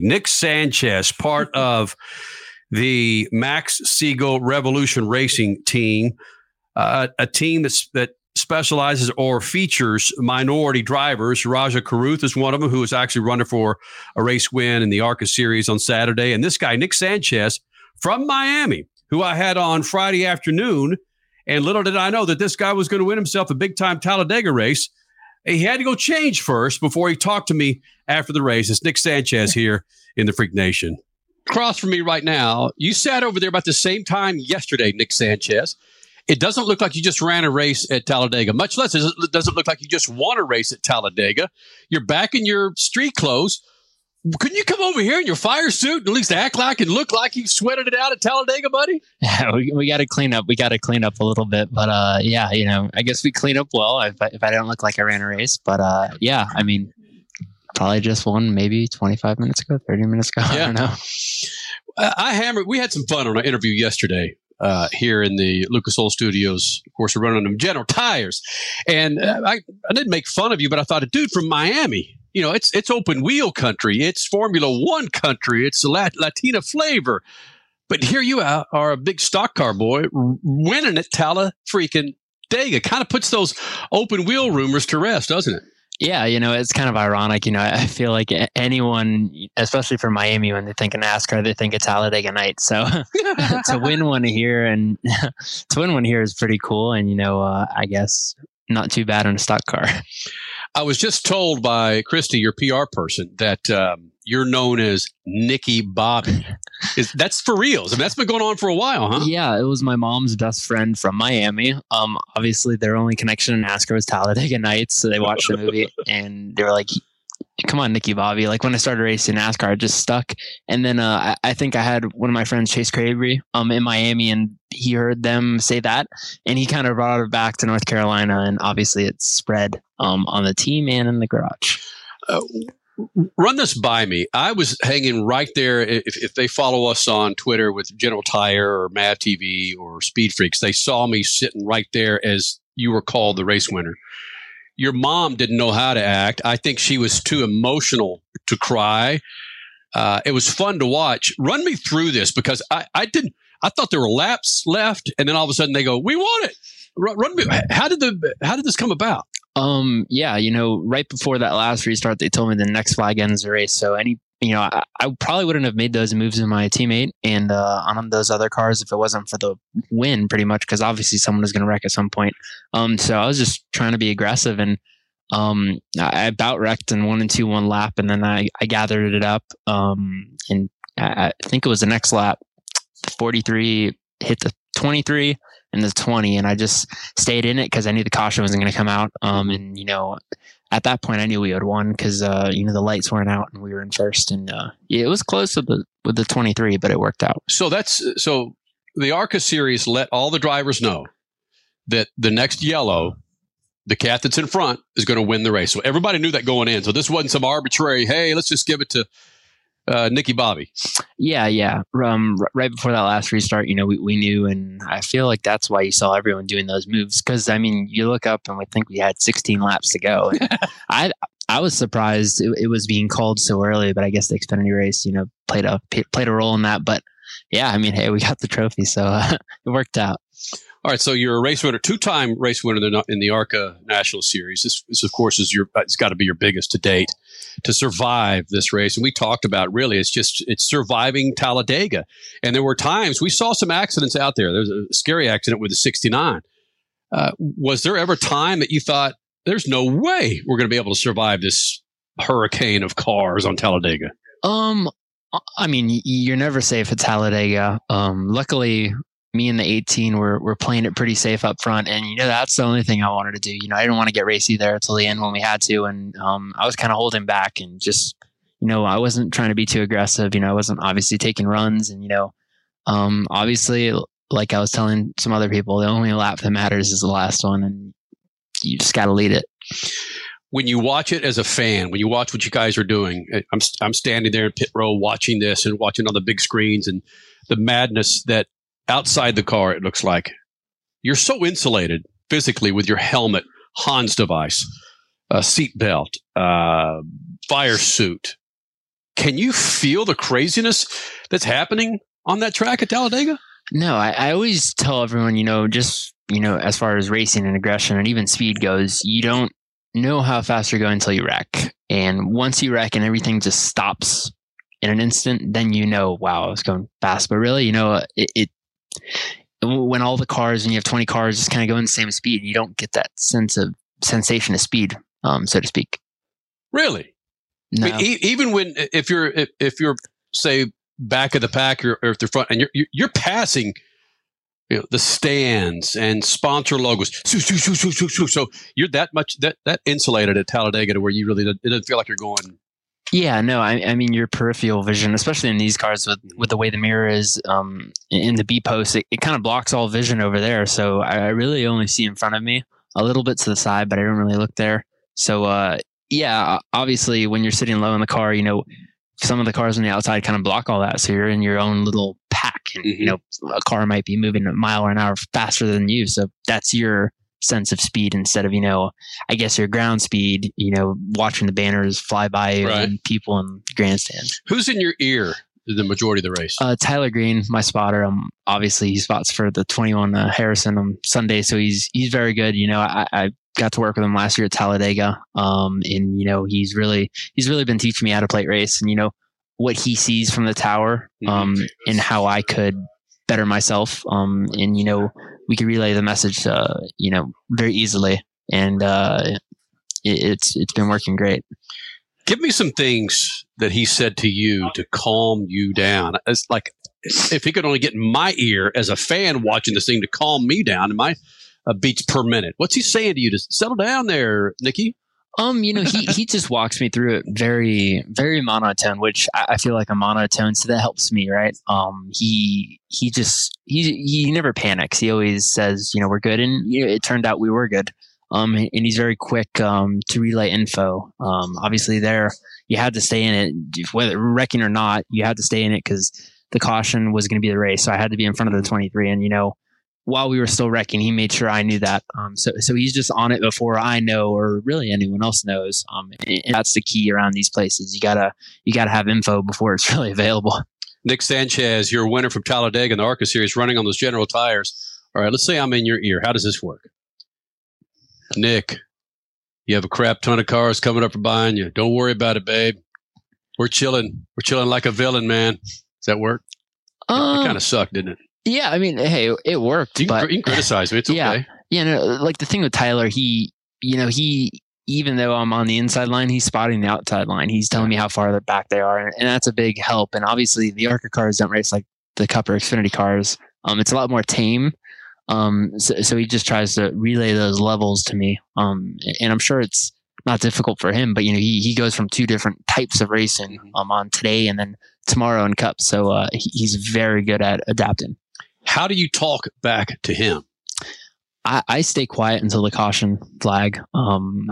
Nick Sanchez, part of the Max Siegel Revolution Racing team, uh, a team that's, that specializes or features minority drivers. Rajah Caruth is one of them who is actually running for a race win in the ARCA series on Saturday. And this guy, Nick Sanchez from Miami, who I had on Friday afternoon. And little did I know that this guy was going to win himself a big time Talladega race. He had to go change first before he talked to me after the race. It's Nick Sanchez here in the Freak Nation. Across from me right now, you sat over there about the same time yesterday, Nick Sanchez. It doesn't look like you just ran a race at Talladega, much less it doesn't look like you just won a race at Talladega. You're back in your street clothes. Couldn't you come over here in your fire suit and at least act like and look like you sweated it out at Talladega, buddy? Yeah, we, we got to clean up. We got to clean up a little bit, but uh, yeah, you know, I guess we clean up well if I, if I don't look like I ran a race. But uh, yeah, I mean, probably just won maybe 25 minutes ago, 30 minutes ago. Yeah. I don't know. I hammered. We had some fun on our interview yesterday uh, here in the Lucas Oil Studios. Of course, we're running them General Tires, and uh, I, I didn't make fun of you, but I thought a dude from Miami. You know, it's it's open wheel country, it's Formula One country, it's Lat- Latina flavor. But here you are, a big stock car boy winning at Tala freaking Dega. Kind of puts those open wheel rumors to rest, doesn't it? Yeah, you know, it's kind of ironic. You know, I feel like anyone, especially for Miami, when they think of NASCAR, they think of Talladega Night. So to win one here and to win one here is pretty cool. And, you know, uh, I guess not too bad in a stock car. I was just told by Christy, your PR person, that um, you're known as Nikki Bobby. Is that's for reals? I mean, that's been going on for a while, huh? Yeah, it was my mom's best friend from Miami. Um, obviously, their only connection in NASCAR was Talladega Nights, so they watched the movie and they were like, "Come on, Nikki Bobby!" Like when I started racing NASCAR, it just stuck. And then uh, I, I, think I had one of my friends, Chase Cravery, um, in Miami, and he heard them say that, and he kind of brought it back to North Carolina, and obviously, it spread um, on the team and in the garage. Uh, run this by me. I was hanging right there. If, if they follow us on Twitter with General Tire or Mav TV or Speed Freaks, they saw me sitting right there as you were called the race winner. Your mom didn't know how to act. I think she was too emotional to cry. Uh, it was fun to watch. Run me through this because I, I didn't. I thought there were laps left, and then all of a sudden they go, "We want it." Run, run me. How did the How did this come about? Um, yeah, you know, right before that last restart, they told me the next flag ends the race. So any, you know, I, I probably wouldn't have made those moves in my teammate and uh, on those other cars if it wasn't for the win, pretty much, because obviously someone was going to wreck at some point. Um, so I was just trying to be aggressive and um, I about wrecked in one and two one lap, and then I, I gathered it up. Um, and I, I think it was the next lap, 43 hit the 23 and the 20 and I just stayed in it because I knew the caution wasn't going to come out. Um, and you know, at that point I knew we had won because, uh, you know, the lights weren't out and we were in first and, uh, it was close with the, with the 23, but it worked out. So that's, so the ARCA series let all the drivers know that the next yellow, the cat that's in front is going to win the race. So everybody knew that going in. So this wasn't some arbitrary, Hey, let's just give it to, uh, Nikki Bobby. Yeah, yeah. Um, right before that last restart, you know, we, we knew, and I feel like that's why you saw everyone doing those moves. Because I mean, you look up and we think we had 16 laps to go. I I was surprised it, it, was being called so early, but I guess the Xfinity race, you know, played a played a role in that. But yeah, I mean, hey, we got the trophy, so uh, it worked out. All right, so you're a race winner, two-time race winner in the, ARCA National Series. This, this, of course, is your it's got to be your biggest to date to survive this race. And we talked about really, it's just it's surviving Talladega. And there were times we saw some accidents out there. There was a scary accident with the 69. Uh, was there ever time that you thought there's no way we're going to be able to survive this hurricane of cars on Talladega? Um, I mean, you're never safe at Talladega. Um, luckily, me and the 18 were, were playing it pretty safe up front. And, you know, that's the only thing I wanted to do. You know, I didn't want to get racy there until the end when we had to. And um, I was kind of holding back and just, you know, I wasn't trying to be too aggressive. You know, I wasn't obviously taking runs. And, you know, um, obviously, like I was telling some other people, the only lap that matters is the last one. And you just got to lead it. When you watch it as a fan, when you watch what you guys are doing, I'm, I'm standing there in pit row watching this and watching on the big screens and the madness that outside the car, it looks like you're so insulated physically with your helmet, Hans device, a seat belt, uh, fire suit. can you feel the craziness that's happening on that track at Talladega? No, I, I always tell everyone, you know, just you know, as far as racing and aggression and even speed goes, you don't know how fast you're going until you wreck. And once you wreck and everything just stops in an instant, then you know, wow, I was going fast. But really, you know, it, it when all the cars and you have 20 cars just kind of going the same speed, you don't get that sense of sensation of speed, um, so to speak. Really? No. I mean, e- even when if you're if, if you're say back of the pack or, or if they're front and you're you're passing you know, the stands and sponsor logos. So, so, so, so, so, so, so you're that much that that insulated at Talladega to where you really it doesn't feel like you're going. Yeah, no, I, I mean your peripheral vision, especially in these cars with with the way the mirror is um, in the B post, it, it kind of blocks all vision over there. So I, I really only see in front of me, a little bit to the side, but I don't really look there. So uh, yeah, obviously when you're sitting low in the car, you know, some of the cars on the outside kind of block all that. So you're in your own little pack and Mhm. you know, a car might be moving a mile or an hour faster than you. So that's your sense of speed instead of, you know, I guess your ground speed, you know, watching the banners fly by Right. and people in grandstands. Who's in your ear the majority of the race? Uh, Tyler Green, my spotter, um, obviously he spots for the 21 uh, Harrison on Sunday, so he's he's very good. You know, I, I got to work with him last year at Talladega, um, and you know he's really he's really been teaching me how to plate race, and you know what he sees from the tower, um, and how I could better myself, um, and you know we could relay the message, uh, you know, very easily, and uh, it, it's it's been working great. Give me some things that he said to you to calm you down. It's like if he could only get in my ear as a fan watching this thing to calm me down and my uh, beats per minute. What's he saying to you to settle down there, Nikki? Um, you know, he he just walks me through it very very monotone, which I, I feel like a monotone, so that helps me, right? Um, he he just he he never panics. He always says, you know, we're good, and you know, it turned out we were good. Um, and he's very quick um to relay info. Um, obviously there you had to stay in it, whether wrecking or not, you had to stay in it because the caution was going to be the race, so I had to be in front of the twenty three, and you know while we were still wrecking, he made sure I knew that. Um, so, so he's just on it before I know, or really anyone else knows. Um, and, and that's the key around these places. You gotta, you gotta have info before it's really available. Nick Sanchez, you're a winner from Talladega in the ARCA series, running on those General tires. All right, let's say I'm in your ear. How does this work? Nick, you have a crap ton of cars coming up from behind you. Don't worry about it, babe. We're chilling. We're chilling like a villain, man. Does that work? it Um, kind of sucked, didn't it? Yeah, I mean, hey, it worked, You can, but you can criticize me. It's Yeah. okay. you know, like the thing with Tyler, he, you know, he, even though I'm on the inside line, he's spotting the outside line. He's telling me how far back they are, and, and that's a big help. And obviously, the ARCA cars don't race like the Cup or Xfinity cars. Um, it's a lot more tame. Um, so, so he just tries to relay those levels to me. Um, and I'm sure it's not difficult for him, but you know, he, he goes from two different types of racing um, on today and then tomorrow in Cup. So uh, he, he's very good at adapting. How do you talk back to him? I, I stay quiet until the caution flag. Um,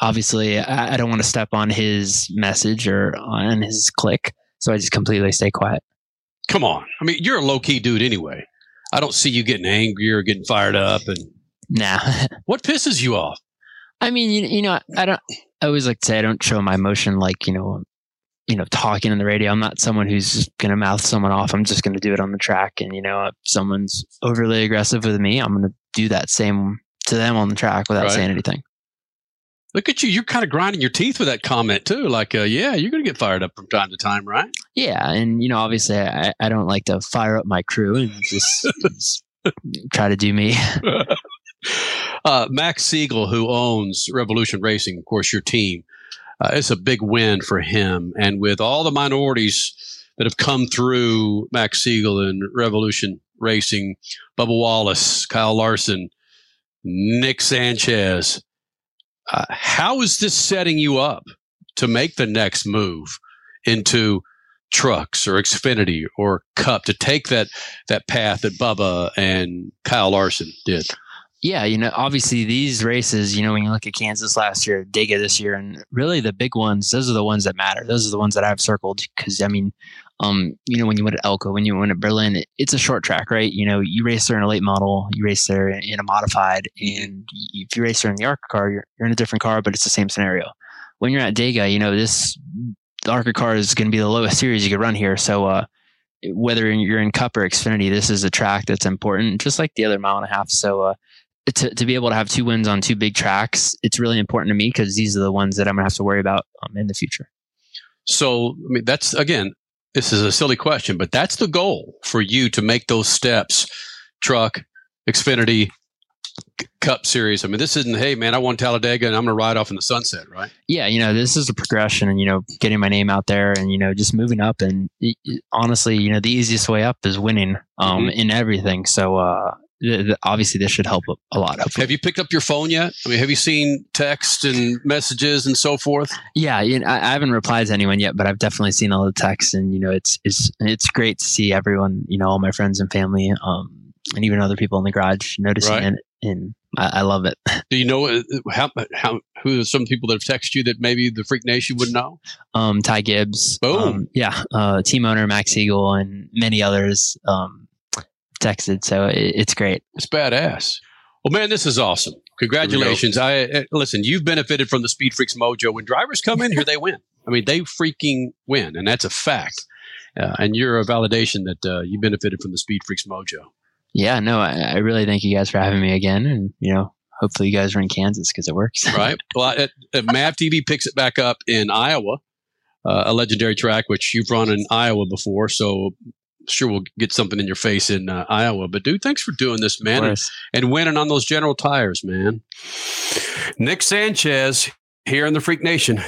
obviously, I, I don't want to step on his message or on his click, so I just completely stay quiet. Come on. I mean, you're a low key dude anyway. I don't see you getting angry or getting fired up. And Nah, what pisses you off? I mean, you, you know, I don't. I always like to say I don't show my emotion like you know, you know, talking on the radio. I'm not someone who's just gonna mouth someone off. I'm just gonna do it on the track. And you know, if someone's overly aggressive with me, I'm gonna do that same to them on the track without Right. saying anything. Look at you. You're kind of grinding your teeth with that comment too. Like, uh, yeah, you're going to get fired up from time to time, right? Yeah, and you know, obviously, I, I don't like to fire up my crew and just, just try to do me. uh, Max Siegel, who owns Revolution Racing, of course, your team, uh, it's a big win for him. And with all the minorities that have come through Max Siegel and Revolution Racing, Bubba Wallace, Kyle Larson, Nick Sanchez, uh, how is this setting you up to make the next move into trucks or Xfinity or Cup to take that that path that Bubba and Kyle Larson did? Yeah, you know, obviously these races, you know, when you look at Kansas last year, Dega this year, and really the big ones, those are the ones that matter. Those are the ones that I've circled because I mean, um, you know, when you went at Elko, when you went at Berlin, it, it's a short track, right? You know, you race there in a late model, you race there in a modified, and if you race there in the ARC car, you're, you're in a different car, but it's the same scenario. When you're at Dega, you know, this the ARCA car is going to be the lowest series you could run here. So, uh, whether you're in Cup or Xfinity, this is a track that's important, just like the other mile and a half. So, uh, to, to be able to have two wins on two big tracks, it's really important to me because these are the ones that I'm going to have to worry about um, in the future. So, I mean, that's again, this is a silly question, but that's the goal for you to make those steps truck, Xfinity, Cup Series. I mean, this isn't, hey, man, I won Talladega and I'm going to ride off in the sunset, right? Yeah, you know, this is a progression and, you know, getting my name out there and, you know, just moving up. And honestly, you know, the easiest way up is winning um, mm-hmm. in everything. So, uh, obviously this should help a lot. Hopefully. Have you picked up your phone yet? I mean, have you seen text and messages and so forth? Yeah, you know, I, I, haven't replied to anyone yet, but I've definitely seen all the texts, and you know, it's it's it's great to see everyone, you know, all my friends and family, um, and even other people in the garage noticing right. it, and I, I, love it. Do you know uh, how how who are some people that have texted you that maybe the Freak Nation would know? Um, Ty Gibbs, boom, um, yeah, uh, team owner Max Siegel, and many others. Um, texted. So it, it's great. It's badass. Well, man, this is awesome. Congratulations. I uh, listen, you've benefited from the Speed Freaks mojo. When drivers come in here, they win. I mean, they freaking win, and that's a fact. Uh, and you're a validation that uh, you benefited from the Speed Freaks mojo. Yeah, no, I, I, really thank you guys for having me again. And, you know, hopefully you guys are in Kansas because it works. right. Well, at, at Mav TV picks it back up in Iowa, uh, a legendary track, which you've run in Iowa before. So sure we'll get something in your face in uh, Iowa. But dude, thanks for doing this, man, and, and winning on those General tires, man. Nick Sanchez here in the Freak Nation.